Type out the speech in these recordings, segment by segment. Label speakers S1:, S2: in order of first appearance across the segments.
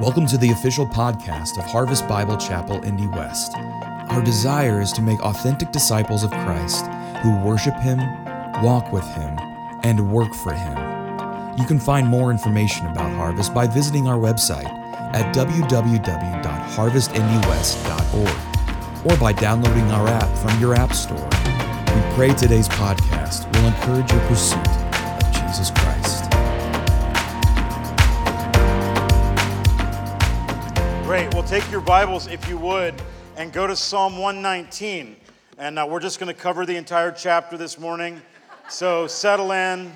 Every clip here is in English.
S1: Welcome to the official podcast of Harvest Bible Chapel Indy West. Our desire is to make authentic disciples of Christ who worship Him, walk with Him, and work for Him. You can find more information about Harvest by visiting our website at www.harvestindywest.org or by downloading our app from your app store. We pray today's podcast will encourage your pursuit
S2: take your Bibles, if you would, and go to Psalm 119. And uh, we're just going to cover the entire chapter this morning. So settle in.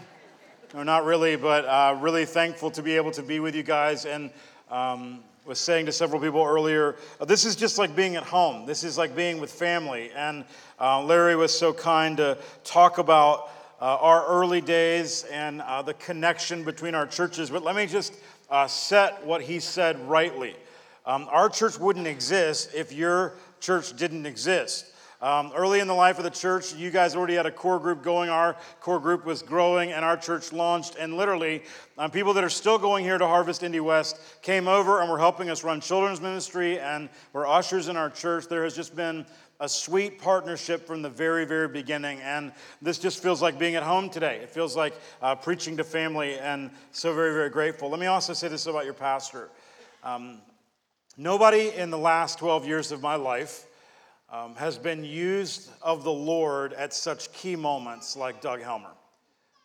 S2: No, not really, but uh, really thankful to be able to be with you guys. And um, was saying to several people earlier, uh, this is just like being at home. This is like being with family. And uh, Larry was so kind to talk about uh, our early days and uh, the connection between our churches. But let me just set what he said rightly. Um, our church wouldn't exist if your church didn't exist. Um, early in the life of the church, you guys already had a core group going. Our core group was growing, and our church launched. And literally, um, people that are still going here to Harvest Indy West came over and were helping us run children's ministry, and were ushers in our church. There has just been a sweet partnership from the very, very beginning. And this just feels like being at home today. It feels like uh, preaching to family, and so very, very grateful. Let me also say this about your pastor. Um, Nobody in the last 12 years of my life um, has been used of the Lord at such key moments like Doug Helmer.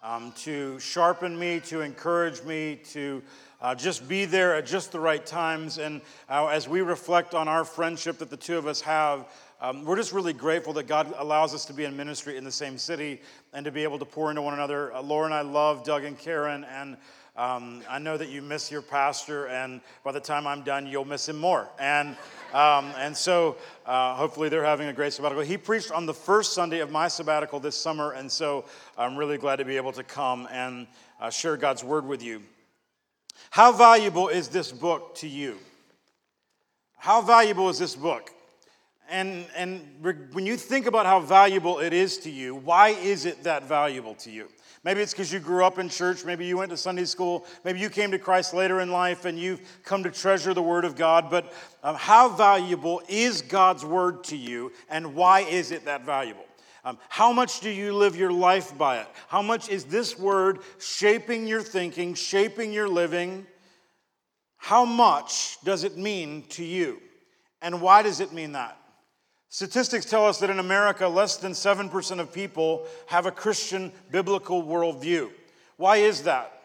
S2: Um, to sharpen me, to encourage me, to uh, just be there at just the right times. And uh, as we reflect on our friendship that the two of us have, um, we're just really grateful that God allows us to be in ministry in the same city and to be able to pour into one another. Uh, Laura and I love Doug and Karen, and um, I know that you miss your pastor, and by the time I'm done, you'll miss him more. And, um, and so uh, hopefully they're having a great sabbatical. He preached on the first Sunday of my sabbatical this summer, and so I'm really glad to be able to come and uh, share God's word with you. How valuable is this book to you? How valuable is this book? And, and when you think about how valuable it is to you, why is it that valuable to you? Maybe it's because you grew up in church. Maybe you went to Sunday school. Maybe you came to Christ later in life and you've come to treasure the Word of God. But um, how valuable is God's Word to you and why is it that valuable? Um, how much do you live your life by it? How much is this Word shaping your thinking, shaping your living? How much does it mean to you? And why does it mean that? Statistics tell us that in America, less than 7% of people have a Christian biblical worldview. Why is that?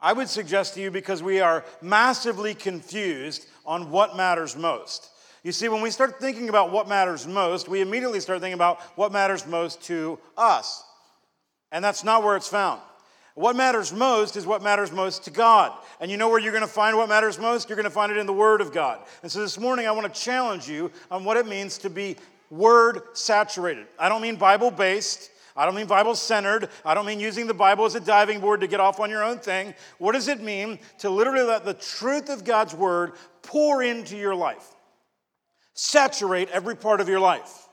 S2: I would suggest to you because we are massively confused on what matters most. You see, when we start thinking about what matters most, we immediately start thinking about what matters most to us. And that's not where it's found. What matters most is what matters most to God. And you know where you're going to find what matters most? You're going to find it in the Word of God. And so this morning, I want to challenge you on what it means to be Word saturated. I don't mean Bible based. I don't mean Bible centered. I don't mean using the Bible as a diving board to get off on your own thing. What does it mean to literally let the truth of God's Word pour into your life? Saturate every part of your life.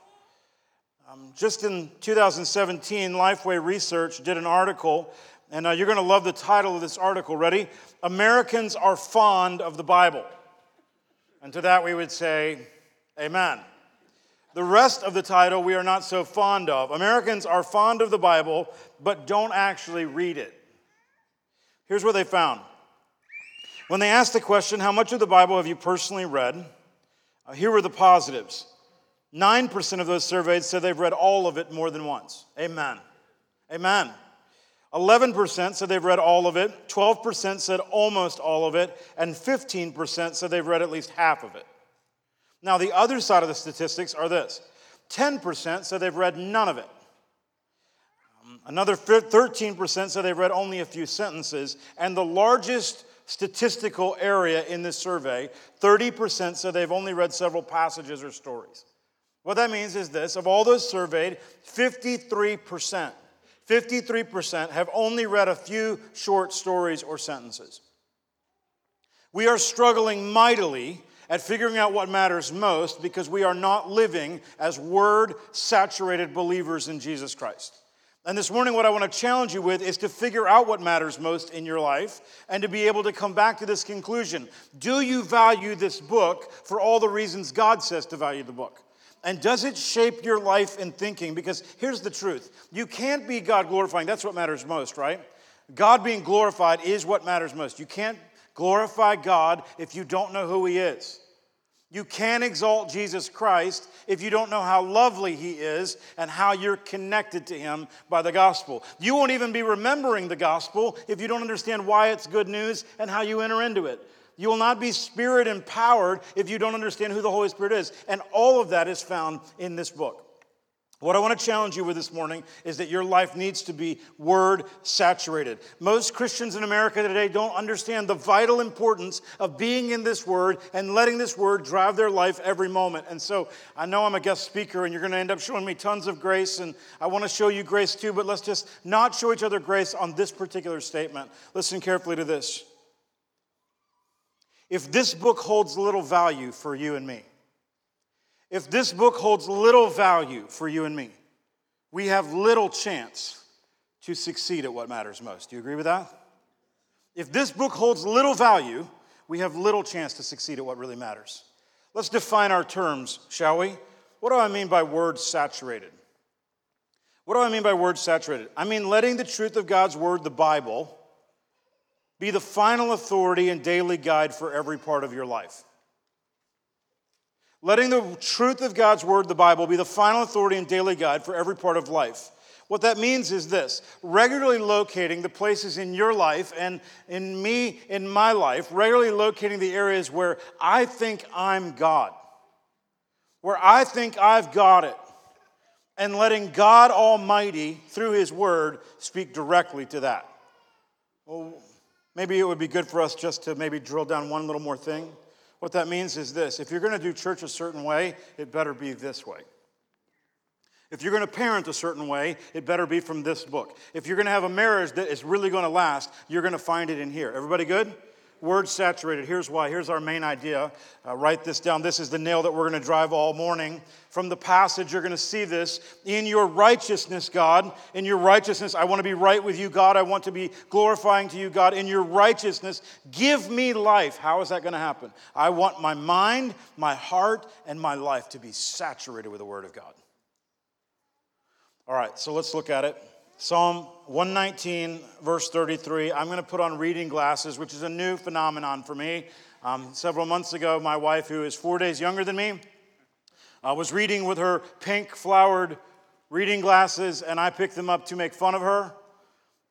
S2: Um, just in 2017, Lifeway Research did an article and uh, you're going to love the title of this article. Ready? Americans are fond of the Bible. And to that we would say, Amen. The rest of the title we are not so fond of. Americans are fond of the Bible, but don't actually read it. Here's what they found. When they asked the question, How much of the Bible have you personally read? Uh, here were the positives 9% of those surveyed said they've read all of it more than once. Amen. Amen. 11% said they've read all of it, 12% said almost all of it, and 15% said they've read at least half of it. Now, the other side of the statistics are this 10% said they've read none of it. Another 13% said they've read only a few sentences. And the largest statistical area in this survey, 30% said they've only read several passages or stories. What that means is this of all those surveyed, 53% 53% have only read a few short stories or sentences. We are struggling mightily at figuring out what matters most because we are not living as word saturated believers in Jesus Christ. And this morning, what I want to challenge you with is to figure out what matters most in your life and to be able to come back to this conclusion. Do you value this book for all the reasons God says to value the book? And does it shape your life and thinking? Because here's the truth you can't be God glorifying. That's what matters most, right? God being glorified is what matters most. You can't glorify God if you don't know who He is. You can't exalt Jesus Christ if you don't know how lovely He is and how you're connected to Him by the gospel. You won't even be remembering the gospel if you don't understand why it's good news and how you enter into it. You will not be spirit empowered if you don't understand who the Holy Spirit is. And all of that is found in this book. What I want to challenge you with this morning is that your life needs to be word saturated. Most Christians in America today don't understand the vital importance of being in this word and letting this word drive their life every moment. And so I know I'm a guest speaker and you're going to end up showing me tons of grace, and I want to show you grace too, but let's just not show each other grace on this particular statement. Listen carefully to this. If this book holds little value for you and me, if this book holds little value for you and me, we have little chance to succeed at what matters most. Do you agree with that? If this book holds little value, we have little chance to succeed at what really matters. Let's define our terms, shall we? What do I mean by word saturated? What do I mean by word saturated? I mean letting the truth of God's word, the Bible, be the final authority and daily guide for every part of your life. Letting the truth of God's word, the Bible, be the final authority and daily guide for every part of life. What that means is this regularly locating the places in your life and in me, in my life, regularly locating the areas where I think I'm God, where I think I've got it, and letting God Almighty, through His Word, speak directly to that. Well, Maybe it would be good for us just to maybe drill down one little more thing. What that means is this if you're going to do church a certain way, it better be this way. If you're going to parent a certain way, it better be from this book. If you're going to have a marriage that is really going to last, you're going to find it in here. Everybody good? Word saturated. Here's why. Here's our main idea. Uh, write this down. This is the nail that we're going to drive all morning. From the passage, you're going to see this. In your righteousness, God, in your righteousness, I want to be right with you, God. I want to be glorifying to you, God. In your righteousness, give me life. How is that going to happen? I want my mind, my heart, and my life to be saturated with the Word of God. All right, so let's look at it. Psalm 119, verse 33. I'm going to put on reading glasses, which is a new phenomenon for me. Um, several months ago, my wife, who is four days younger than me, uh, was reading with her pink flowered reading glasses, and I picked them up to make fun of her.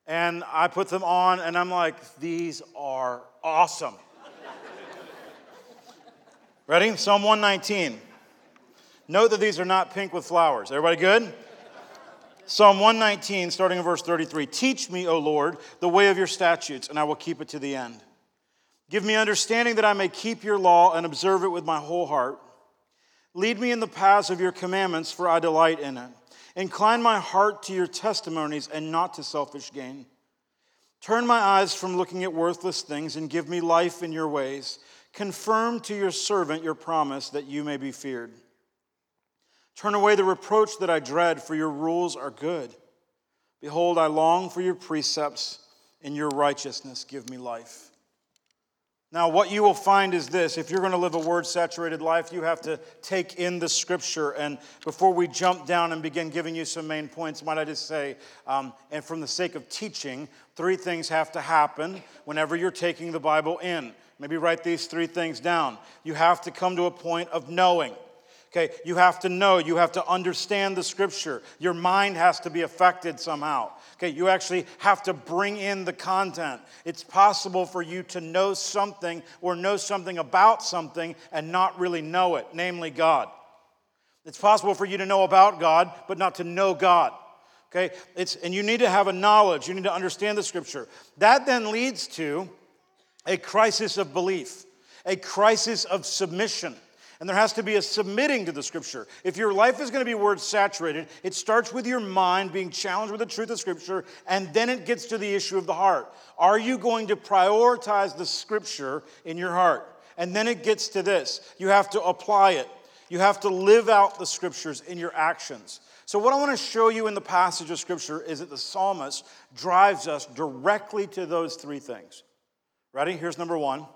S2: And I put them on, and I'm like, these are awesome. Ready? Psalm 119. Note that these are not pink with flowers. Everybody good? Psalm 119, starting in verse 33 Teach me, O Lord, the way of your statutes, and I will keep it to the end. Give me understanding that I may keep your law and observe it with my whole heart. Lead me in the paths of your commandments, for I delight in it. Incline my heart to your testimonies and not to selfish gain. Turn my eyes from looking at worthless things and give me life in your ways. Confirm to your servant your promise that you may be feared. Turn away the reproach that I dread, for your rules are good. Behold, I long for your precepts. and your righteousness, give me life. Now, what you will find is this if you're going to live a word saturated life, you have to take in the scripture. And before we jump down and begin giving you some main points, might I just say, um, and from the sake of teaching, three things have to happen whenever you're taking the Bible in. Maybe write these three things down. You have to come to a point of knowing. Okay, you have to know, you have to understand the scripture. Your mind has to be affected somehow. Okay, you actually have to bring in the content. It's possible for you to know something or know something about something and not really know it, namely God. It's possible for you to know about God, but not to know God. Okay, it's, and you need to have a knowledge, you need to understand the scripture. That then leads to a crisis of belief, a crisis of submission. And there has to be a submitting to the scripture. If your life is going to be word saturated, it starts with your mind being challenged with the truth of scripture, and then it gets to the issue of the heart. Are you going to prioritize the scripture in your heart? And then it gets to this you have to apply it. You have to live out the scriptures in your actions. So, what I want to show you in the passage of scripture is that the psalmist drives us directly to those three things. Ready? Here's number one.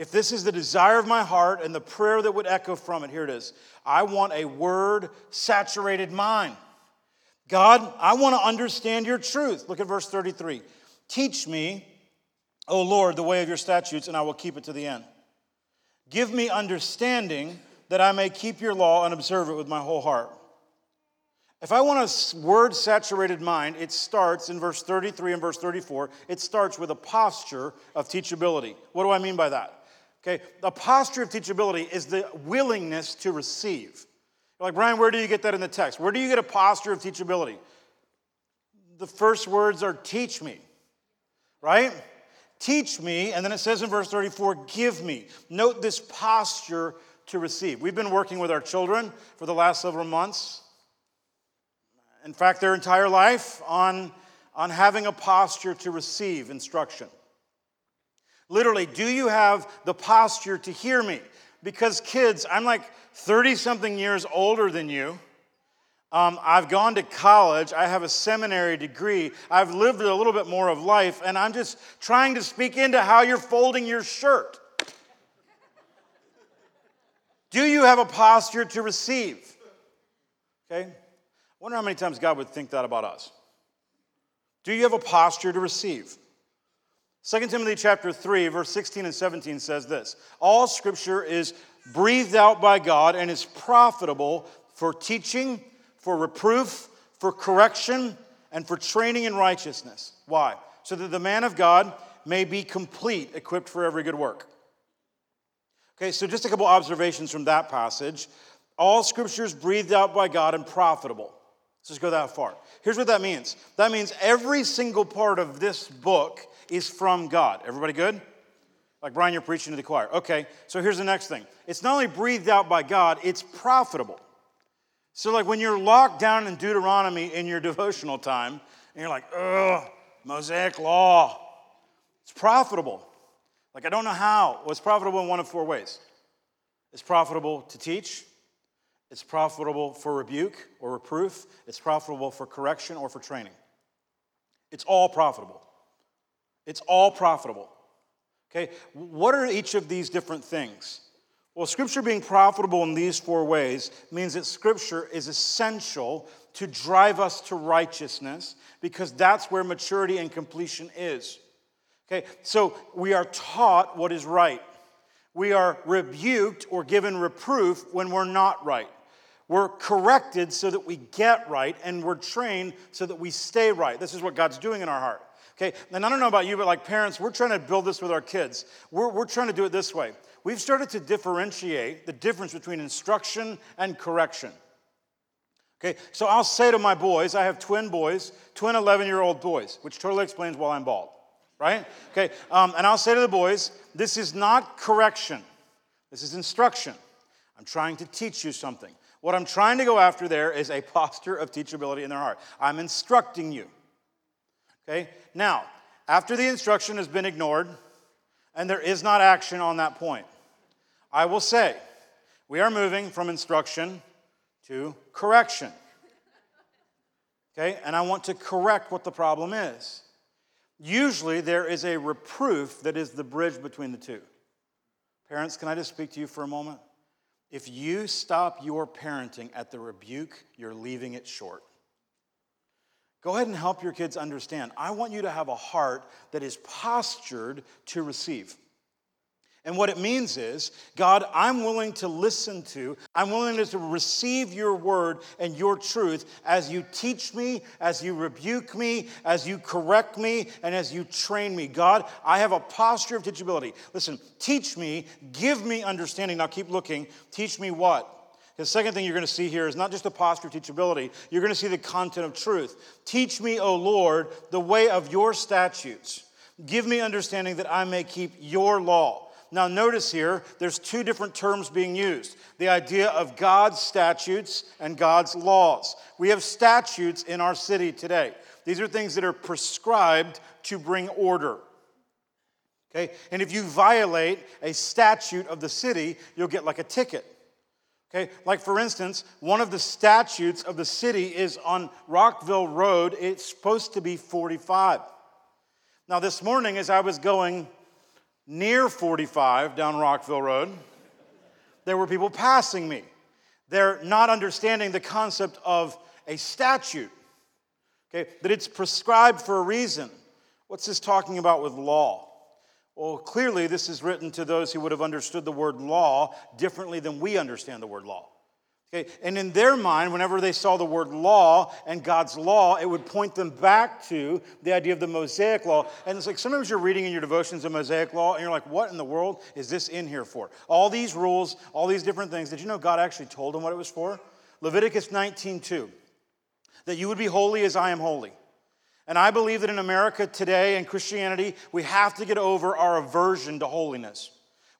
S2: If this is the desire of my heart and the prayer that would echo from it, here it is I want a word saturated mind. God, I want to understand your truth. Look at verse 33. Teach me, O Lord, the way of your statutes, and I will keep it to the end. Give me understanding that I may keep your law and observe it with my whole heart. If I want a word saturated mind, it starts in verse 33 and verse 34. It starts with a posture of teachability. What do I mean by that? Okay, the posture of teachability is the willingness to receive. You're like, Brian, where do you get that in the text? Where do you get a posture of teachability? The first words are teach me, right? Teach me, and then it says in verse 34, give me. Note this posture to receive. We've been working with our children for the last several months in fact, their entire life on, on having a posture to receive instruction. Literally, do you have the posture to hear me? Because, kids, I'm like 30 something years older than you. Um, I've gone to college. I have a seminary degree. I've lived a little bit more of life, and I'm just trying to speak into how you're folding your shirt. Do you have a posture to receive? Okay? I wonder how many times God would think that about us. Do you have a posture to receive? 2 Timothy chapter 3 verse 16 and 17 says this. All scripture is breathed out by God and is profitable for teaching, for reproof, for correction, and for training in righteousness. Why? So that the man of God may be complete, equipped for every good work. Okay, so just a couple observations from that passage. All scriptures breathed out by God and profitable. Let's just go that far. Here's what that means that means every single part of this book is from God. Everybody good? Like Brian, you're preaching to the choir. Okay, so here's the next thing it's not only breathed out by God, it's profitable. So, like when you're locked down in Deuteronomy in your devotional time, and you're like, ugh, Mosaic law, it's profitable. Like, I don't know how. Well, it's profitable in one of four ways it's profitable to teach, it's profitable for rebuke or reproof. It's profitable for correction or for training. It's all profitable. It's all profitable. Okay, what are each of these different things? Well, Scripture being profitable in these four ways means that Scripture is essential to drive us to righteousness because that's where maturity and completion is. Okay, so we are taught what is right. We are rebuked or given reproof when we're not right. We're corrected so that we get right, and we're trained so that we stay right. This is what God's doing in our heart. Okay, and I don't know about you, but like parents, we're trying to build this with our kids. We're, we're trying to do it this way. We've started to differentiate the difference between instruction and correction. Okay, so I'll say to my boys, I have twin boys, twin 11 year old boys, which totally explains why I'm bald, right? Okay, um, and I'll say to the boys, this is not correction, this is instruction. I'm trying to teach you something. What I'm trying to go after there is a posture of teachability in their heart. I'm instructing you. Okay? Now, after the instruction has been ignored and there is not action on that point, I will say we are moving from instruction to correction. Okay? And I want to correct what the problem is. Usually there is a reproof that is the bridge between the two. Parents, can I just speak to you for a moment? If you stop your parenting at the rebuke, you're leaving it short. Go ahead and help your kids understand. I want you to have a heart that is postured to receive. And what it means is, God, I'm willing to listen to, I'm willing to receive your word and your truth as you teach me, as you rebuke me, as you correct me, and as you train me. God, I have a posture of teachability. Listen, teach me, give me understanding. Now keep looking. Teach me what? The second thing you're going to see here is not just a posture of teachability, you're going to see the content of truth. Teach me, O Lord, the way of your statutes. Give me understanding that I may keep your law. Now, notice here, there's two different terms being used the idea of God's statutes and God's laws. We have statutes in our city today. These are things that are prescribed to bring order. Okay? And if you violate a statute of the city, you'll get like a ticket. Okay, like for instance, one of the statutes of the city is on Rockville Road, it's supposed to be 45. Now, this morning, as I was going near 45 down Rockville Road, there were people passing me. They're not understanding the concept of a statute, okay, that it's prescribed for a reason. What's this talking about with law? Well, clearly, this is written to those who would have understood the word law differently than we understand the word law. Okay? And in their mind, whenever they saw the word law and God's law, it would point them back to the idea of the Mosaic law. And it's like sometimes you're reading in your devotions the Mosaic law, and you're like, what in the world is this in here for? All these rules, all these different things. Did you know God actually told them what it was for? Leviticus 19 2. That you would be holy as I am holy. And I believe that in America today and Christianity, we have to get over our aversion to holiness.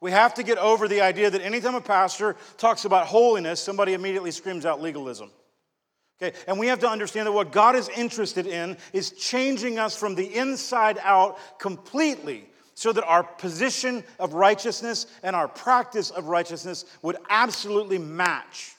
S2: We have to get over the idea that anytime a pastor talks about holiness, somebody immediately screams out legalism. Okay, and we have to understand that what God is interested in is changing us from the inside out completely so that our position of righteousness and our practice of righteousness would absolutely match.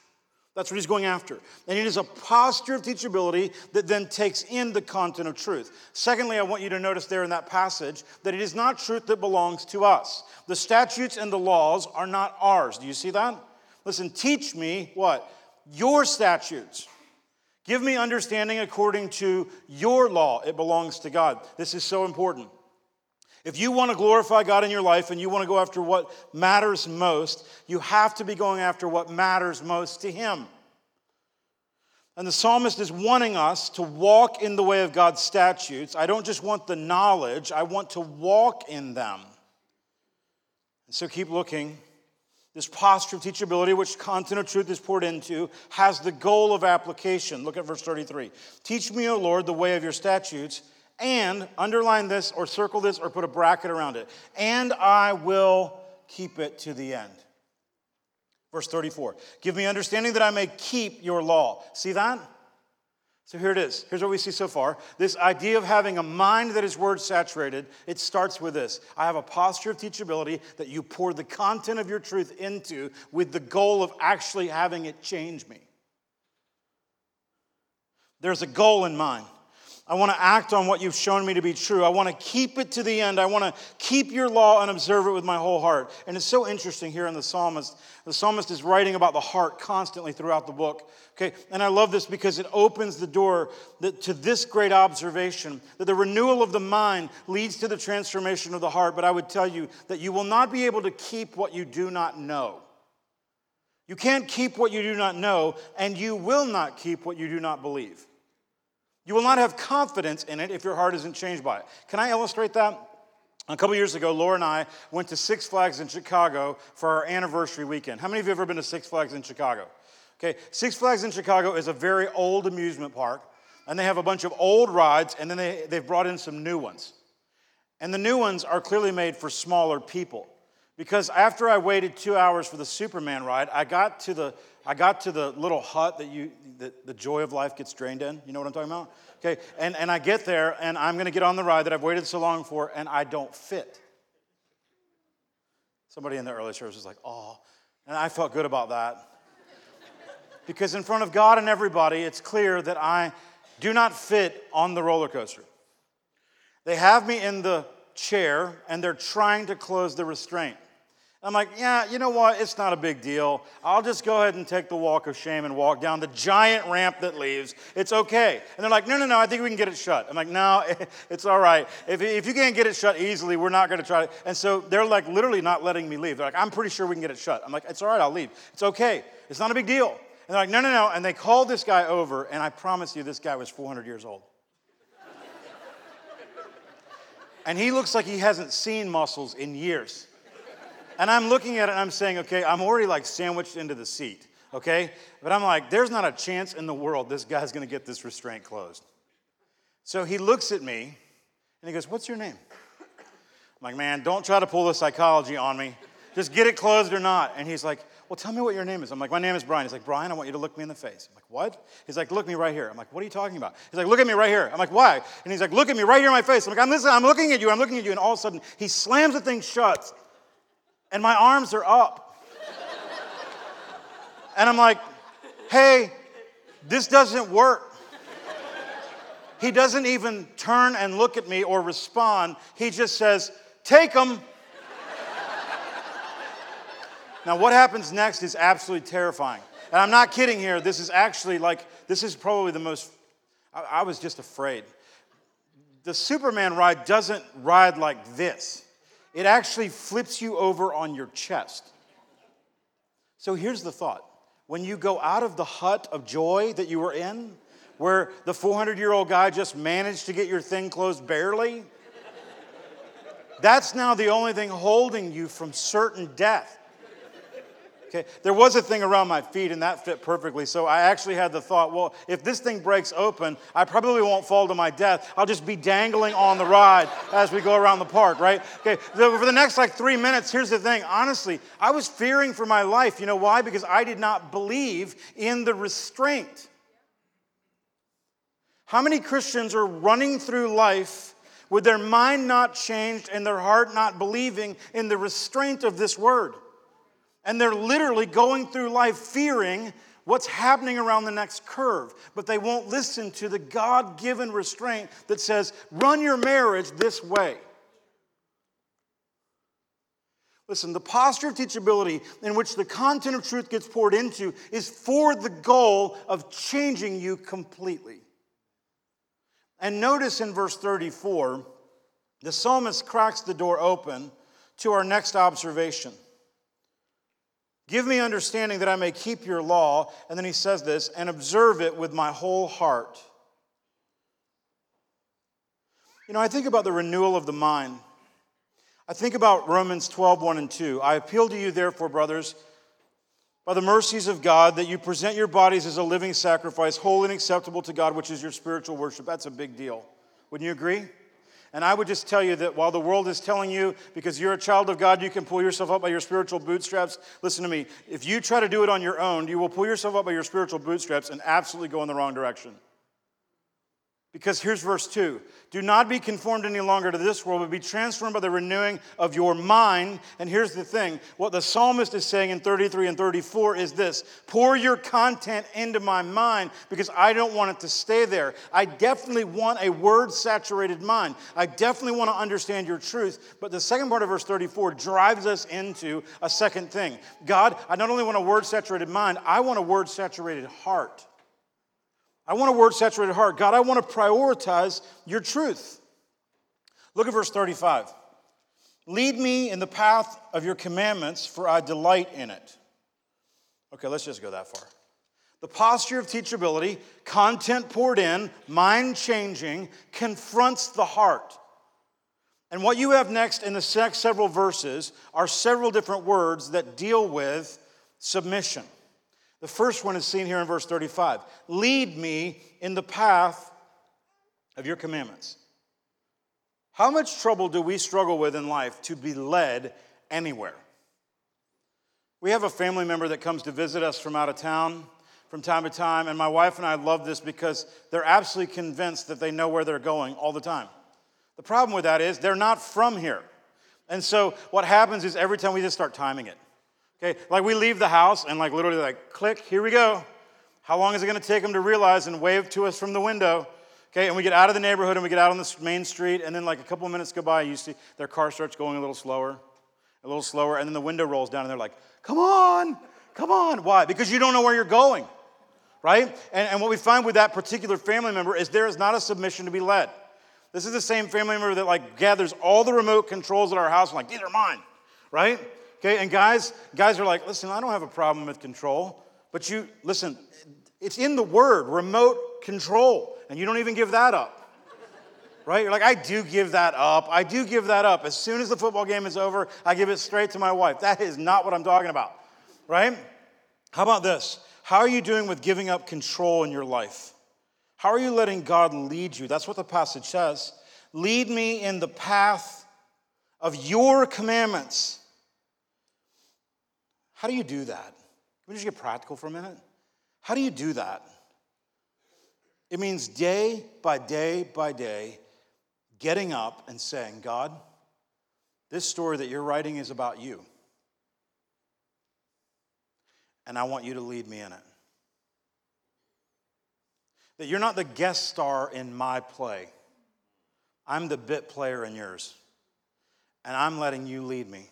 S2: That's what he's going after. And it is a posture of teachability that then takes in the content of truth. Secondly, I want you to notice there in that passage that it is not truth that belongs to us. The statutes and the laws are not ours. Do you see that? Listen, teach me what? Your statutes. Give me understanding according to your law. It belongs to God. This is so important. If you want to glorify God in your life and you want to go after what matters most, you have to be going after what matters most to Him. And the psalmist is wanting us to walk in the way of God's statutes. I don't just want the knowledge, I want to walk in them. And so keep looking. This posture of teachability, which content of truth is poured into, has the goal of application. Look at verse 33. Teach me, O Lord, the way of your statutes and underline this or circle this or put a bracket around it. And I will keep it to the end. Verse 34 Give me understanding that I may keep your law. See that? So here it is. Here's what we see so far. This idea of having a mind that is word saturated, it starts with this. I have a posture of teachability that you pour the content of your truth into with the goal of actually having it change me. There's a goal in mind. I want to act on what you've shown me to be true. I want to keep it to the end. I want to keep your law and observe it with my whole heart. And it's so interesting here in the psalmist. The psalmist is writing about the heart constantly throughout the book. Okay, and I love this because it opens the door to this great observation that the renewal of the mind leads to the transformation of the heart. But I would tell you that you will not be able to keep what you do not know. You can't keep what you do not know, and you will not keep what you do not believe. You will not have confidence in it if your heart isn't changed by it. Can I illustrate that? A couple years ago, Laura and I went to Six Flags in Chicago for our anniversary weekend. How many of you have ever been to Six Flags in Chicago? Okay, Six Flags in Chicago is a very old amusement park, and they have a bunch of old rides, and then they, they've brought in some new ones. And the new ones are clearly made for smaller people. Because after I waited two hours for the Superman ride, I got to the I got to the little hut that you that the joy of life gets drained in. You know what I'm talking about? Okay, and, and I get there and I'm gonna get on the ride that I've waited so long for, and I don't fit. Somebody in the early service was like, oh, and I felt good about that. because in front of God and everybody, it's clear that I do not fit on the roller coaster. They have me in the chair and they're trying to close the restraint. I'm like, yeah, you know what? It's not a big deal. I'll just go ahead and take the walk of shame and walk down the giant ramp that leaves. It's okay. And they're like, no, no, no, I think we can get it shut. I'm like, no, it's all right. If, if you can't get it shut easily, we're not going to try it. And so they're like literally not letting me leave. They're like, I'm pretty sure we can get it shut. I'm like, it's all right, I'll leave. It's okay. It's not a big deal. And they're like, no, no, no. And they called this guy over, and I promise you, this guy was 400 years old. And he looks like he hasn't seen muscles in years. And I'm looking at it and I'm saying, okay, I'm already like sandwiched into the seat, okay? But I'm like, there's not a chance in the world this guy's gonna get this restraint closed. So he looks at me and he goes, What's your name? I'm like, Man, don't try to pull the psychology on me. Just get it closed or not. And he's like, Well, tell me what your name is. I'm like, My name is Brian. He's like, Brian, I want you to look me in the face. I'm like, What? He's like, Look me right here. I'm like, What are you talking about? He's like, Look at me right here. I'm like, Why? And he's like, Look at me right here in my face. I'm like, I'm listening. I'm looking at you. I'm looking at you. And all of a sudden, he slams the thing shut and my arms are up. And I'm like, hey, this doesn't work. He doesn't even turn and look at me or respond. He just says, Take them. Now, what happens next is absolutely terrifying. And I'm not kidding here. This is actually like, this is probably the most, I, I was just afraid. The Superman ride doesn't ride like this, it actually flips you over on your chest. So here's the thought when you go out of the hut of joy that you were in, where the 400 year old guy just managed to get your thing closed barely, that's now the only thing holding you from certain death. Okay, there was a thing around my feet and that fit perfectly. So I actually had the thought, well, if this thing breaks open, I probably won't fall to my death. I'll just be dangling on the ride as we go around the park, right? Okay, for the next like three minutes, here's the thing. Honestly, I was fearing for my life. You know why? Because I did not believe in the restraint. How many Christians are running through life with their mind not changed and their heart not believing in the restraint of this word? And they're literally going through life fearing what's happening around the next curve, but they won't listen to the God given restraint that says, run your marriage this way. Listen, the posture of teachability in which the content of truth gets poured into is for the goal of changing you completely. And notice in verse 34, the psalmist cracks the door open to our next observation. Give me understanding that I may keep your law. And then he says this, and observe it with my whole heart. You know, I think about the renewal of the mind. I think about Romans 12, 1 and 2. I appeal to you, therefore, brothers, by the mercies of God, that you present your bodies as a living sacrifice, holy and acceptable to God, which is your spiritual worship. That's a big deal. Wouldn't you agree? And I would just tell you that while the world is telling you, because you're a child of God, you can pull yourself up by your spiritual bootstraps, listen to me. If you try to do it on your own, you will pull yourself up by your spiritual bootstraps and absolutely go in the wrong direction. Because here's verse 2 Do not be conformed any longer to this world, but be transformed by the renewing of your mind. And here's the thing what the psalmist is saying in 33 and 34 is this Pour your content into my mind because I don't want it to stay there. I definitely want a word saturated mind. I definitely want to understand your truth. But the second part of verse 34 drives us into a second thing God, I not only want a word saturated mind, I want a word saturated heart. I want a word saturated heart. God, I want to prioritize your truth. Look at verse 35. Lead me in the path of your commandments, for I delight in it. Okay, let's just go that far. The posture of teachability, content poured in, mind changing, confronts the heart. And what you have next in the next several verses are several different words that deal with submission. The first one is seen here in verse 35 Lead me in the path of your commandments. How much trouble do we struggle with in life to be led anywhere? We have a family member that comes to visit us from out of town from time to time, and my wife and I love this because they're absolutely convinced that they know where they're going all the time. The problem with that is they're not from here. And so what happens is every time we just start timing it. Okay, like we leave the house and like literally like click, here we go. How long is it going to take them to realize and wave to us from the window? Okay, and we get out of the neighborhood and we get out on the main street, and then like a couple of minutes go by, you see their car starts going a little slower, a little slower, and then the window rolls down, and they're like, "Come on, come on!" Why? Because you don't know where you're going, right? And, and what we find with that particular family member is there is not a submission to be led. This is the same family member that like gathers all the remote controls at our house and like these are mine, right? Okay, and guys, guys are like, listen, I don't have a problem with control, but you listen, it's in the word, remote control, and you don't even give that up. Right? You're like, I do give that up. I do give that up. As soon as the football game is over, I give it straight to my wife. That is not what I'm talking about. Right? How about this? How are you doing with giving up control in your life? How are you letting God lead you? That's what the passage says. Lead me in the path of your commandments. How do you do that? Can we just get practical for a minute? How do you do that? It means day by day by day, getting up and saying, God, this story that you're writing is about you. and I want you to lead me in it. That you're not the guest star in my play, I'm the bit player in yours, and I'm letting you lead me.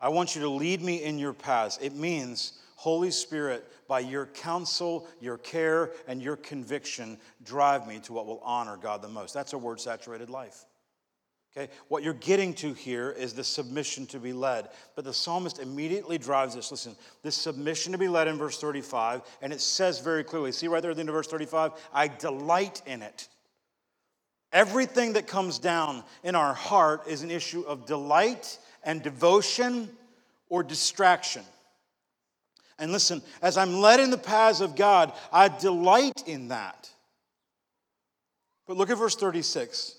S2: I want you to lead me in your paths. It means, Holy Spirit, by your counsel, your care, and your conviction, drive me to what will honor God the most. That's a word saturated life. Okay? What you're getting to here is the submission to be led. But the psalmist immediately drives this. Listen, this submission to be led in verse 35, and it says very clearly, see right there at the end of verse 35, I delight in it. Everything that comes down in our heart is an issue of delight and devotion or distraction. And listen, as I'm led in the paths of God, I delight in that. But look at verse 36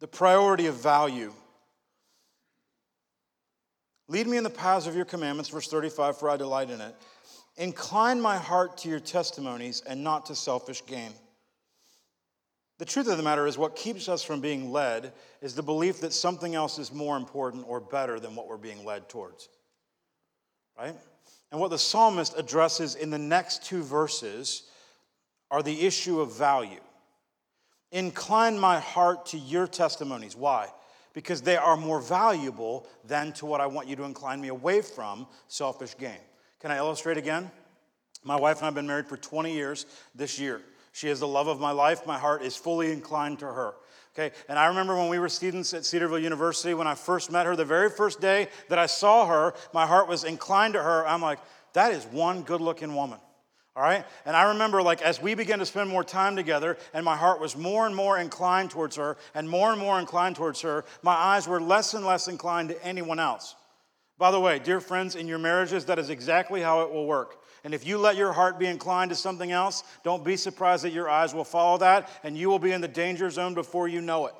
S2: the priority of value. Lead me in the paths of your commandments, verse 35, for I delight in it. Incline my heart to your testimonies and not to selfish gain. The truth of the matter is, what keeps us from being led is the belief that something else is more important or better than what we're being led towards. Right? And what the psalmist addresses in the next two verses are the issue of value. Incline my heart to your testimonies. Why? Because they are more valuable than to what I want you to incline me away from selfish gain. Can I illustrate again? My wife and I have been married for 20 years this year. She is the love of my life. My heart is fully inclined to her. Okay, and I remember when we were students at Cedarville University, when I first met her, the very first day that I saw her, my heart was inclined to her. I'm like, that is one good looking woman. All right? And I remember, like, as we began to spend more time together, and my heart was more and more inclined towards her, and more and more inclined towards her, my eyes were less and less inclined to anyone else. By the way, dear friends, in your marriages, that is exactly how it will work. And if you let your heart be inclined to something else, don't be surprised that your eyes will follow that, and you will be in the danger zone before you know it.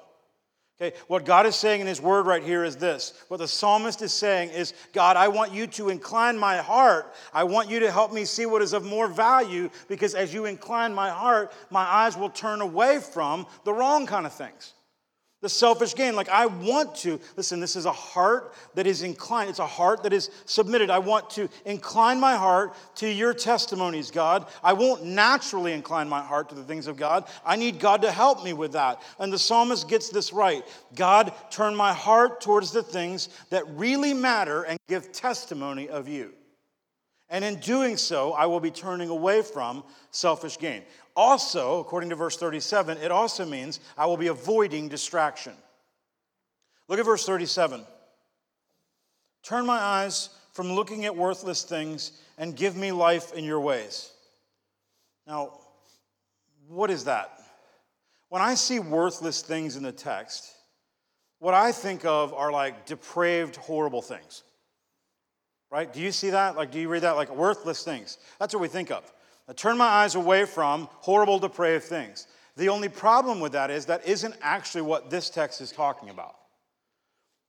S2: Okay, what God is saying in His Word right here is this. What the psalmist is saying is, God, I want you to incline my heart. I want you to help me see what is of more value because as you incline my heart, my eyes will turn away from the wrong kind of things. The selfish gain. Like, I want to, listen, this is a heart that is inclined. It's a heart that is submitted. I want to incline my heart to your testimonies, God. I won't naturally incline my heart to the things of God. I need God to help me with that. And the psalmist gets this right God, turn my heart towards the things that really matter and give testimony of you. And in doing so, I will be turning away from selfish gain. Also, according to verse 37, it also means I will be avoiding distraction. Look at verse 37. Turn my eyes from looking at worthless things and give me life in your ways. Now, what is that? When I see worthless things in the text, what I think of are like depraved, horrible things. Right? Do you see that? Like, do you read that? Like worthless things. That's what we think of. I turn my eyes away from horrible, depraved things. The only problem with that is that isn't actually what this text is talking about.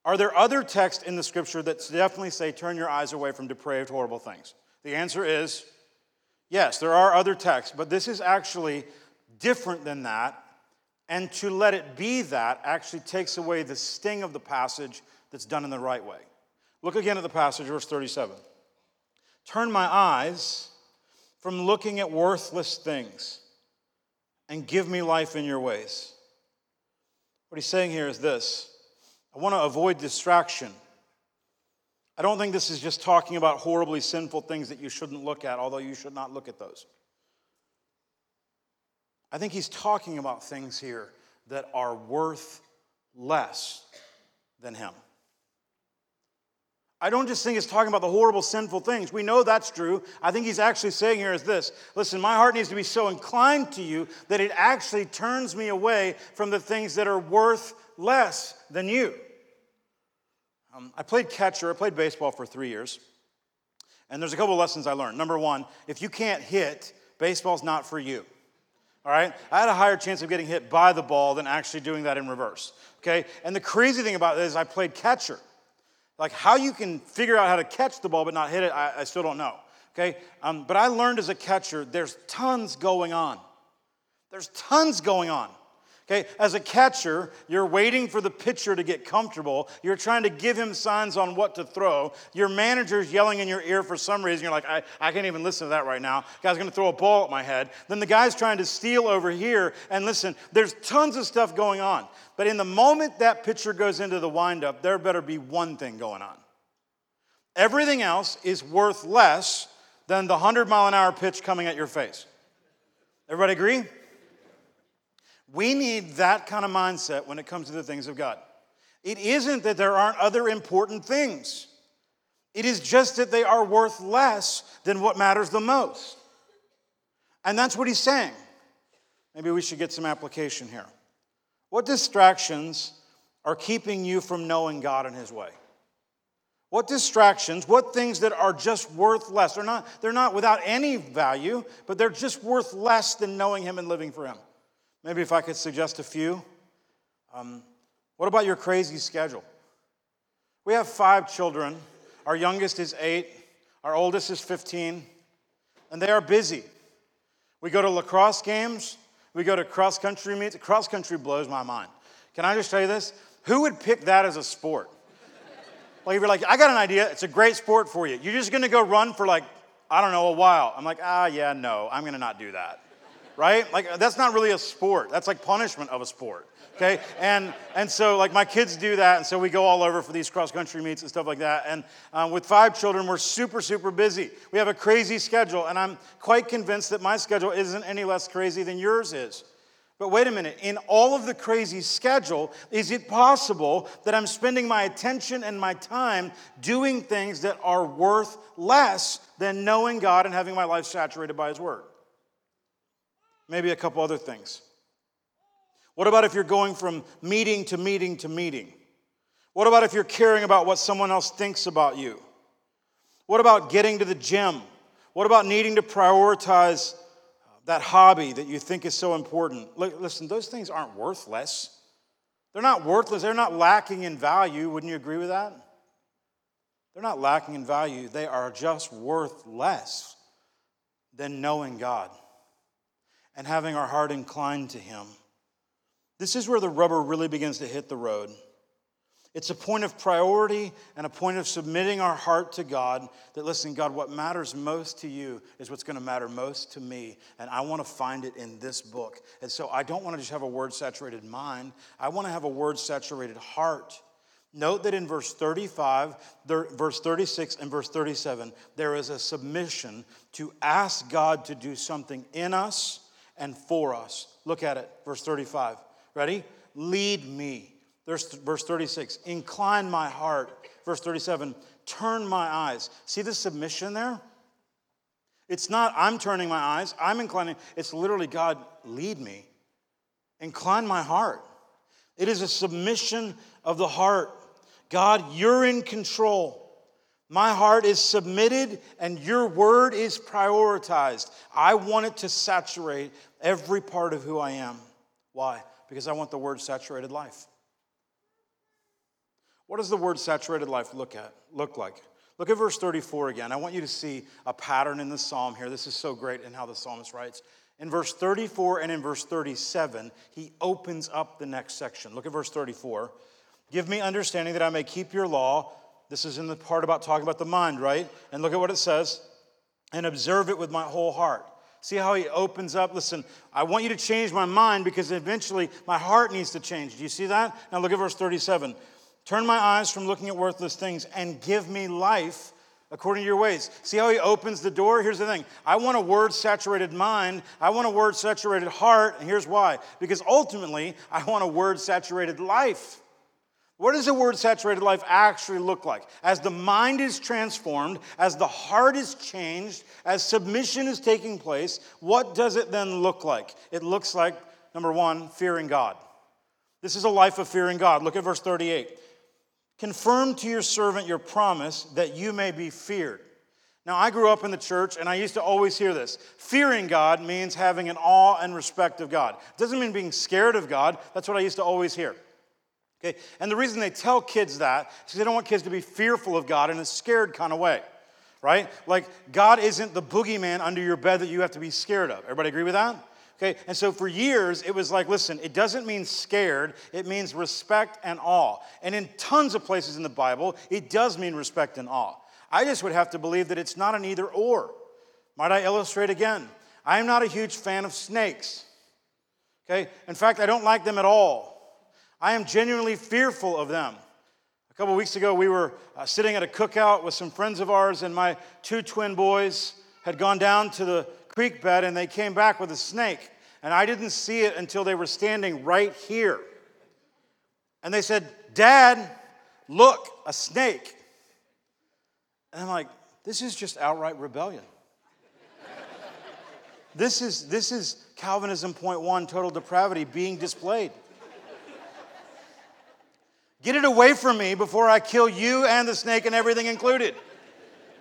S2: Are there other texts in the scripture that definitely say, turn your eyes away from depraved, horrible things? The answer is yes, there are other texts, but this is actually different than that. And to let it be that actually takes away the sting of the passage that's done in the right way. Look again at the passage, verse 37. Turn my eyes from looking at worthless things and give me life in your ways. What he's saying here is this I want to avoid distraction. I don't think this is just talking about horribly sinful things that you shouldn't look at, although you should not look at those. I think he's talking about things here that are worth less than him. I don't just think it's talking about the horrible, sinful things. We know that's true. I think he's actually saying here is this listen, my heart needs to be so inclined to you that it actually turns me away from the things that are worth less than you. Um, I played catcher, I played baseball for three years. And there's a couple lessons I learned. Number one, if you can't hit, baseball's not for you. All right? I had a higher chance of getting hit by the ball than actually doing that in reverse. Okay? And the crazy thing about it is I played catcher. Like how you can figure out how to catch the ball but not hit it, I, I still don't know. Okay? Um, but I learned as a catcher, there's tons going on. There's tons going on. Okay, as a catcher, you're waiting for the pitcher to get comfortable. You're trying to give him signs on what to throw. Your manager's yelling in your ear for some reason. You're like, I, I can't even listen to that right now. Guy's gonna throw a ball at my head. Then the guy's trying to steal over here. And listen, there's tons of stuff going on. But in the moment that pitcher goes into the windup, there better be one thing going on. Everything else is worth less than the 100 mile an hour pitch coming at your face. Everybody agree? We need that kind of mindset when it comes to the things of God. It isn't that there aren't other important things, it is just that they are worth less than what matters the most. And that's what he's saying. Maybe we should get some application here. What distractions are keeping you from knowing God in his way? What distractions, what things that are just worth less? They're not, they're not without any value, but they're just worth less than knowing Him and living for Him. Maybe if I could suggest a few. Um, what about your crazy schedule? We have five children. Our youngest is eight, our oldest is 15, and they are busy. We go to lacrosse games, we go to cross country meets. Cross country blows my mind. Can I just tell you this? Who would pick that as a sport? Like, if you're like, I got an idea, it's a great sport for you. You're just gonna go run for like, I don't know, a while. I'm like, ah, yeah, no, I'm gonna not do that right? Like that's not really a sport. That's like punishment of a sport. Okay? And and so like my kids do that, and so we go all over for these cross country meets and stuff like that. And um, with five children, we're super super busy. We have a crazy schedule, and I'm quite convinced that my schedule isn't any less crazy than yours is. But wait a minute, in all of the crazy schedule, is it possible that I'm spending my attention and my time doing things that are worth less than knowing God and having my life saturated by His Word? Maybe a couple other things. What about if you're going from meeting to meeting to meeting? What about if you're caring about what someone else thinks about you? What about getting to the gym? What about needing to prioritize that hobby that you think is so important? Listen, those things aren't worthless. They're not worthless. They're not lacking in value. Wouldn't you agree with that? They're not lacking in value. They are just worth less than knowing God and having our heart inclined to Him. This is where the rubber really begins to hit the road. It's a point of priority and a point of submitting our heart to God that, listen, God, what matters most to you is what's going to matter most to me. And I want to find it in this book. And so I don't want to just have a word saturated mind, I want to have a word saturated heart. Note that in verse 35, verse 36, and verse 37, there is a submission to ask God to do something in us and for us. Look at it, verse 35. Ready? Lead me. There's verse 36. Incline my heart. Verse 37. Turn my eyes. See the submission there? It's not I'm turning my eyes, I'm inclining. It's literally God, lead me. Incline my heart. It is a submission of the heart. God, you're in control. My heart is submitted and your word is prioritized. I want it to saturate every part of who I am. Why? Because I want the word saturated life. What does the word saturated life look at look like? Look at verse 34 again. I want you to see a pattern in the psalm here. This is so great in how the psalmist writes. In verse 34 and in verse 37, he opens up the next section. Look at verse 34. Give me understanding that I may keep your law this is in the part about talking about the mind, right? And look at what it says and observe it with my whole heart. See how he opens up? Listen, I want you to change my mind because eventually my heart needs to change. Do you see that? Now look at verse 37. Turn my eyes from looking at worthless things and give me life according to your ways. See how he opens the door? Here's the thing I want a word saturated mind, I want a word saturated heart, and here's why. Because ultimately, I want a word saturated life. What does a word saturated life actually look like? As the mind is transformed, as the heart is changed, as submission is taking place, what does it then look like? It looks like, number one, fearing God. This is a life of fearing God. Look at verse 38. Confirm to your servant your promise that you may be feared. Now, I grew up in the church and I used to always hear this. Fearing God means having an awe and respect of God. It doesn't mean being scared of God. That's what I used to always hear. Okay? And the reason they tell kids that is because they don't want kids to be fearful of God in a scared kind of way, right? Like, God isn't the boogeyman under your bed that you have to be scared of. Everybody agree with that? Okay, and so for years it was like, listen, it doesn't mean scared, it means respect and awe. And in tons of places in the Bible, it does mean respect and awe. I just would have to believe that it's not an either or. Might I illustrate again? I am not a huge fan of snakes. Okay, in fact, I don't like them at all. I am genuinely fearful of them. A couple weeks ago, we were uh, sitting at a cookout with some friends of ours, and my two twin boys had gone down to the creek bed and they came back with a snake. And I didn't see it until they were standing right here. And they said, Dad, look, a snake. And I'm like, this is just outright rebellion. this, is, this is Calvinism point one, total depravity being displayed. Get it away from me before I kill you and the snake and everything included.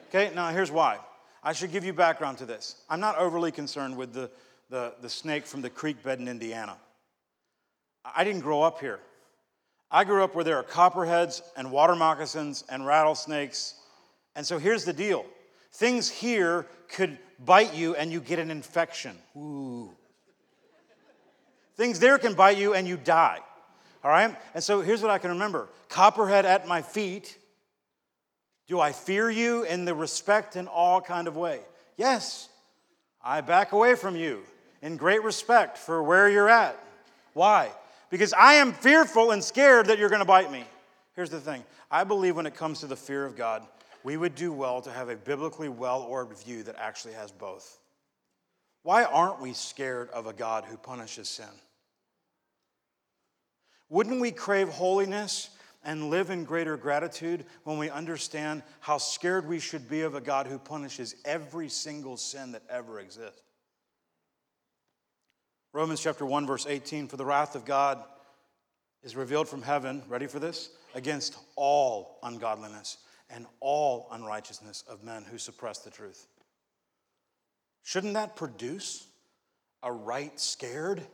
S2: Okay, now here's why. I should give you background to this. I'm not overly concerned with the, the, the snake from the creek bed in Indiana. I didn't grow up here. I grew up where there are copperheads and water moccasins and rattlesnakes. And so here's the deal things here could bite you and you get an infection. Ooh. Things there can bite you and you die. All right? And so here's what I can remember Copperhead at my feet do I fear you in the respect and awe kind of way? Yes. I back away from you in great respect for where you're at. Why? Because I am fearful and scared that you're going to bite me. Here's the thing I believe when it comes to the fear of God, we would do well to have a biblically well orbed view that actually has both. Why aren't we scared of a God who punishes sin? Wouldn't we crave holiness and live in greater gratitude when we understand how scared we should be of a God who punishes every single sin that ever exists. Romans chapter 1 verse 18 for the wrath of God is revealed from heaven, ready for this? Against all ungodliness and all unrighteousness of men who suppress the truth. Shouldn't that produce a right scared?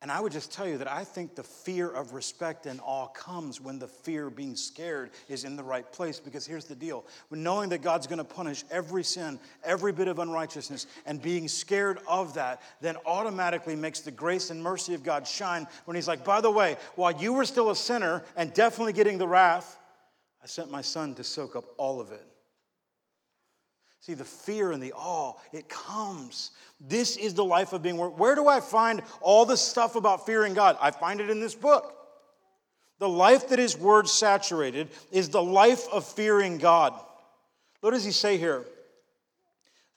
S2: And I would just tell you that I think the fear of respect and awe comes when the fear of being scared is in the right place. Because here's the deal when knowing that God's going to punish every sin, every bit of unrighteousness, and being scared of that, then automatically makes the grace and mercy of God shine when He's like, by the way, while you were still a sinner and definitely getting the wrath, I sent my son to soak up all of it. See, the fear and the awe, it comes. This is the life of being. Where do I find all the stuff about fearing God? I find it in this book. The life that is word saturated is the life of fearing God. What does he say here?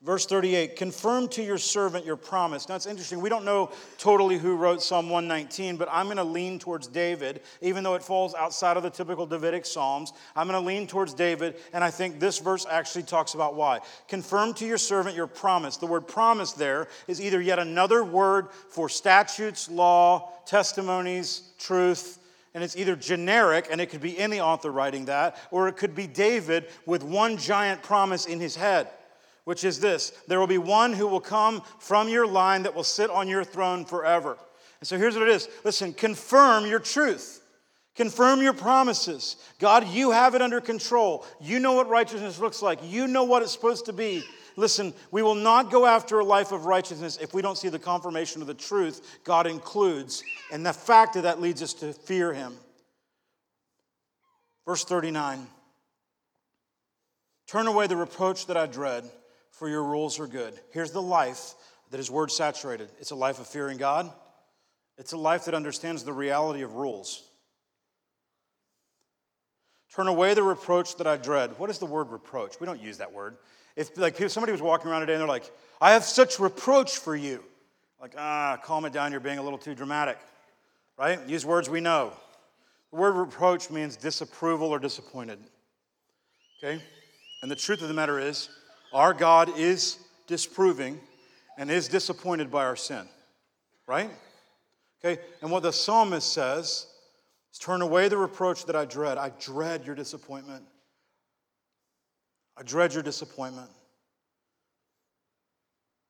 S2: Verse 38 Confirm to your servant your promise. Now it's interesting. We don't know totally who wrote Psalm 119, but I'm going to lean towards David, even though it falls outside of the typical Davidic Psalms. I'm going to lean towards David, and I think this verse actually talks about why. Confirm to your servant your promise. The word promise there is either yet another word for statutes, law, testimonies, truth, and it's either generic, and it could be any author writing that, or it could be David with one giant promise in his head which is this there will be one who will come from your line that will sit on your throne forever. And so here's what it is listen, confirm your truth. Confirm your promises. God, you have it under control. You know what righteousness looks like. You know what it's supposed to be. Listen, we will not go after a life of righteousness if we don't see the confirmation of the truth God includes. And the fact that that leads us to fear Him. Verse 39 Turn away the reproach that I dread for your rules are good. Here's the life that is word saturated it's a life of fearing God, it's a life that understands the reality of rules. Turn away the reproach that I dread. What is the word reproach? We don't use that word. If like somebody was walking around today and they're like, I have such reproach for you. Like, ah, calm it down, you're being a little too dramatic. Right? Use words we know. The word reproach means disapproval or disappointed. Okay? And the truth of the matter is, our God is disproving and is disappointed by our sin, right? Okay, and what the psalmist says is turn away the reproach that I dread. I dread your disappointment. I dread your disappointment.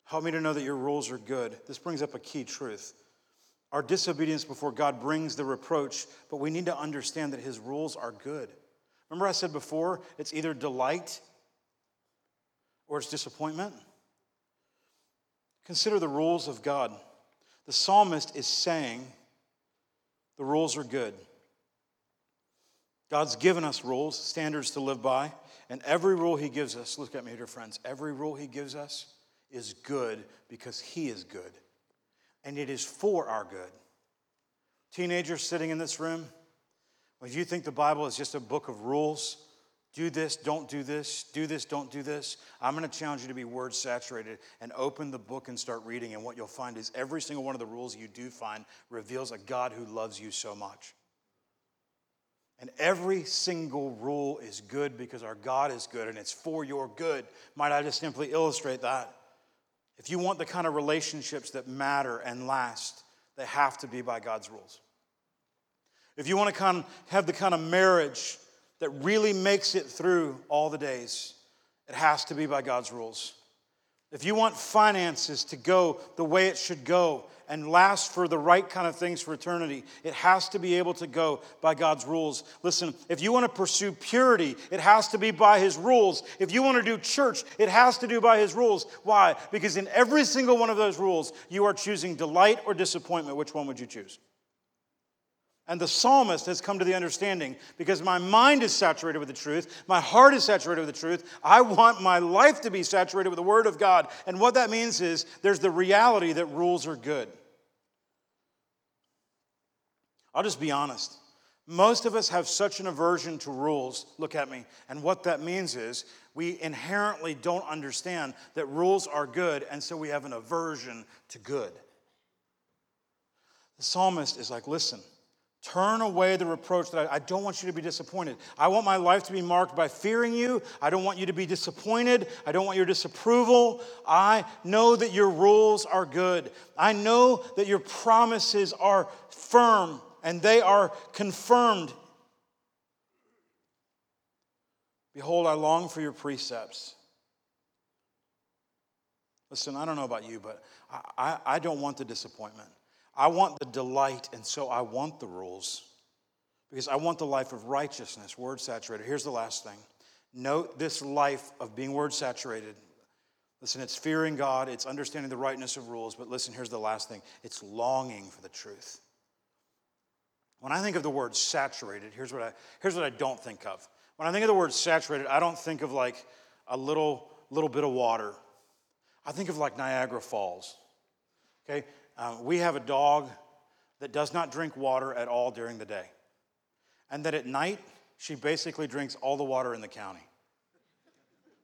S2: Help me to know that your rules are good. This brings up a key truth. Our disobedience before God brings the reproach, but we need to understand that his rules are good. Remember, I said before, it's either delight or it's disappointment. Consider the rules of God. The psalmist is saying the rules are good. God's given us rules, standards to live by, and every rule He gives us, look at me, dear friends, every rule He gives us is good because He is good, and it is for our good. Teenagers sitting in this room, if you think the Bible is just a book of rules, do this, don't do this, do this, don't do this. I'm going to challenge you to be word saturated and open the book and start reading. And what you'll find is every single one of the rules you do find reveals a God who loves you so much. And every single rule is good because our God is good and it's for your good. Might I just simply illustrate that? If you want the kind of relationships that matter and last, they have to be by God's rules. If you want to kind of have the kind of marriage that really makes it through all the days, it has to be by God's rules. If you want finances to go the way it should go and last for the right kind of things for eternity, it has to be able to go by God's rules. Listen, if you want to pursue purity, it has to be by His rules. If you want to do church, it has to do by His rules. Why? Because in every single one of those rules, you are choosing delight or disappointment. Which one would you choose? And the psalmist has come to the understanding because my mind is saturated with the truth, my heart is saturated with the truth. I want my life to be saturated with the Word of God. And what that means is there's the reality that rules are good. I'll just be honest. Most of us have such an aversion to rules. Look at me. And what that means is we inherently don't understand that rules are good, and so we have an aversion to good. The psalmist is like, listen, Turn away the reproach that I, I, don't want you to be disappointed. I want my life to be marked by fearing you. I don't want you to be disappointed. I don't want your disapproval. I know that your rules are good. I know that your promises are firm and they are confirmed. Behold, I long for your precepts. Listen, I don't know about you, but I, I, I don't want the disappointment. I want the delight, and so I want the rules because I want the life of righteousness, word saturated. Here's the last thing note this life of being word saturated. Listen, it's fearing God, it's understanding the rightness of rules, but listen, here's the last thing it's longing for the truth. When I think of the word saturated, here's what I, here's what I don't think of. When I think of the word saturated, I don't think of like a little, little bit of water. I think of like Niagara Falls. Okay? Um, we have a dog that does not drink water at all during the day. And that at night, she basically drinks all the water in the county.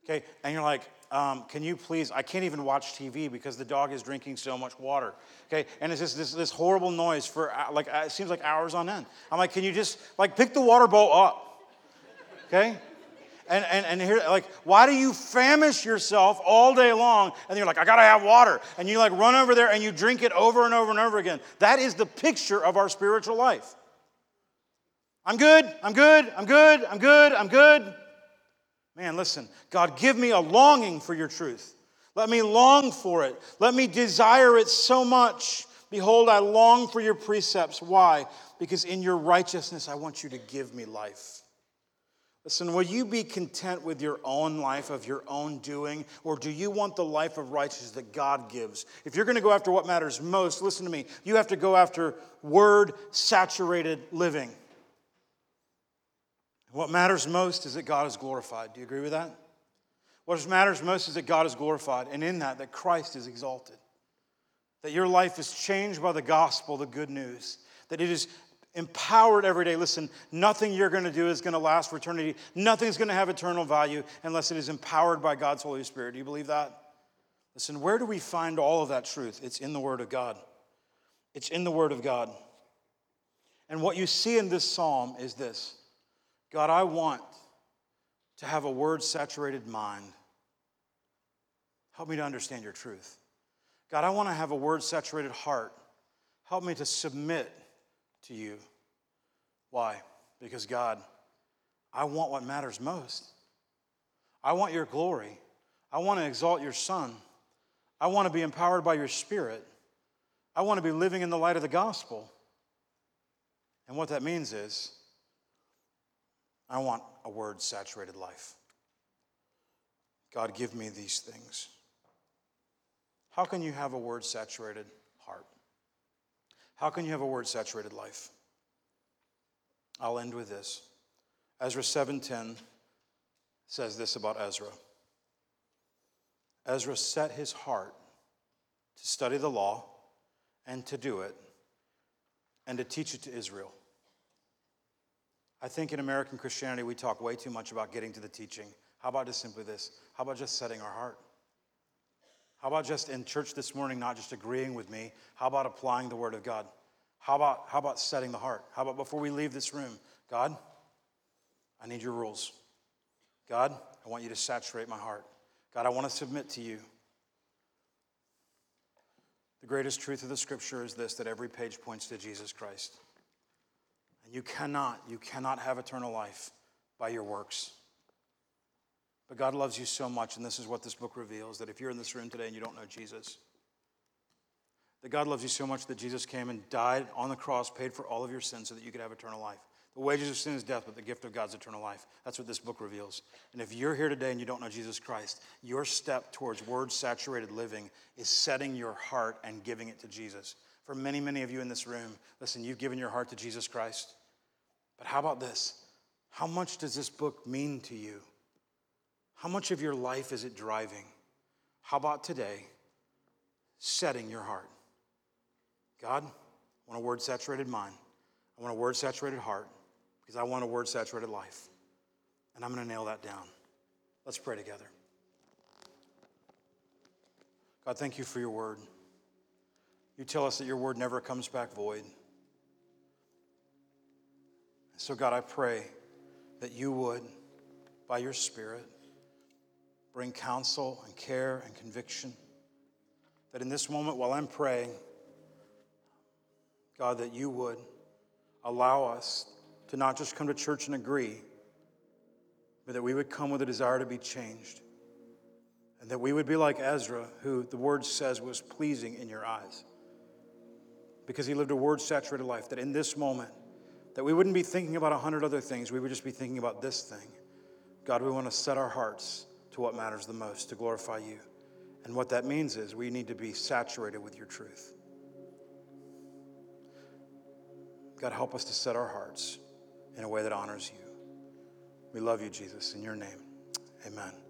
S2: Okay, and you're like, um, can you please? I can't even watch TV because the dog is drinking so much water. Okay, and it's just this, this horrible noise for uh, like, it seems like hours on end. I'm like, can you just like pick the water bowl up? Okay, and, and, and here, like, why do you famish yourself all day long? And you're like, I gotta have water. And you like run over there and you drink it over and over and over again. That is the picture of our spiritual life. I'm good, I'm good, I'm good, I'm good, I'm good. Man, listen, God, give me a longing for your truth. Let me long for it. Let me desire it so much. Behold, I long for your precepts. Why? Because in your righteousness, I want you to give me life. Listen, will you be content with your own life of your own doing, or do you want the life of righteousness that God gives? If you're going to go after what matters most, listen to me, you have to go after word saturated living. What matters most is that God is glorified. Do you agree with that? What matters most is that God is glorified, and in that, that Christ is exalted. That your life is changed by the gospel, the good news. That it is empowered every day. Listen, nothing you're going to do is going to last for eternity. Nothing's going to have eternal value unless it is empowered by God's Holy Spirit. Do you believe that? Listen, where do we find all of that truth? It's in the Word of God. It's in the Word of God. And what you see in this psalm is this God, I want to have a word saturated mind. Help me to understand your truth. God, I want to have a word saturated heart. Help me to submit to you. Why? Because God, I want what matters most. I want your glory. I want to exalt your Son. I want to be empowered by your Spirit. I want to be living in the light of the gospel. And what that means is, I want a word saturated life. God, give me these things. How can you have a word saturated? How can you have a word saturated life? I'll end with this. Ezra 7:10 says this about Ezra. Ezra set his heart to study the law and to do it and to teach it to Israel. I think in American Christianity, we talk way too much about getting to the teaching. How about just simply this? How about just setting our heart? How about just in church this morning, not just agreeing with me? How about applying the Word of God? How about, how about setting the heart? How about before we leave this room, God, I need your rules. God, I want you to saturate my heart. God, I want to submit to you. The greatest truth of the scripture is this that every page points to Jesus Christ. And you cannot, you cannot have eternal life by your works. But God loves you so much, and this is what this book reveals that if you're in this room today and you don't know Jesus, that God loves you so much that Jesus came and died on the cross, paid for all of your sins so that you could have eternal life. The wages of sin is death, but the gift of God's eternal life. That's what this book reveals. And if you're here today and you don't know Jesus Christ, your step towards word saturated living is setting your heart and giving it to Jesus. For many, many of you in this room, listen, you've given your heart to Jesus Christ. But how about this? How much does this book mean to you? How much of your life is it driving? How about today, setting your heart? God, I want a word saturated mind. I want a word saturated heart because I want a word saturated life. And I'm going to nail that down. Let's pray together. God, thank you for your word. You tell us that your word never comes back void. So, God, I pray that you would, by your Spirit, bring counsel and care and conviction. That in this moment, while I'm praying, God, that you would allow us to not just come to church and agree, but that we would come with a desire to be changed. And that we would be like Ezra, who the word says was pleasing in your eyes. Because he lived a word saturated life, that in this moment, that we wouldn't be thinking about a hundred other things, we would just be thinking about this thing. God, we want to set our hearts to what matters the most, to glorify you. And what that means is we need to be saturated with your truth. God, help us to set our hearts in a way that honors you. We love you, Jesus. In your name, amen.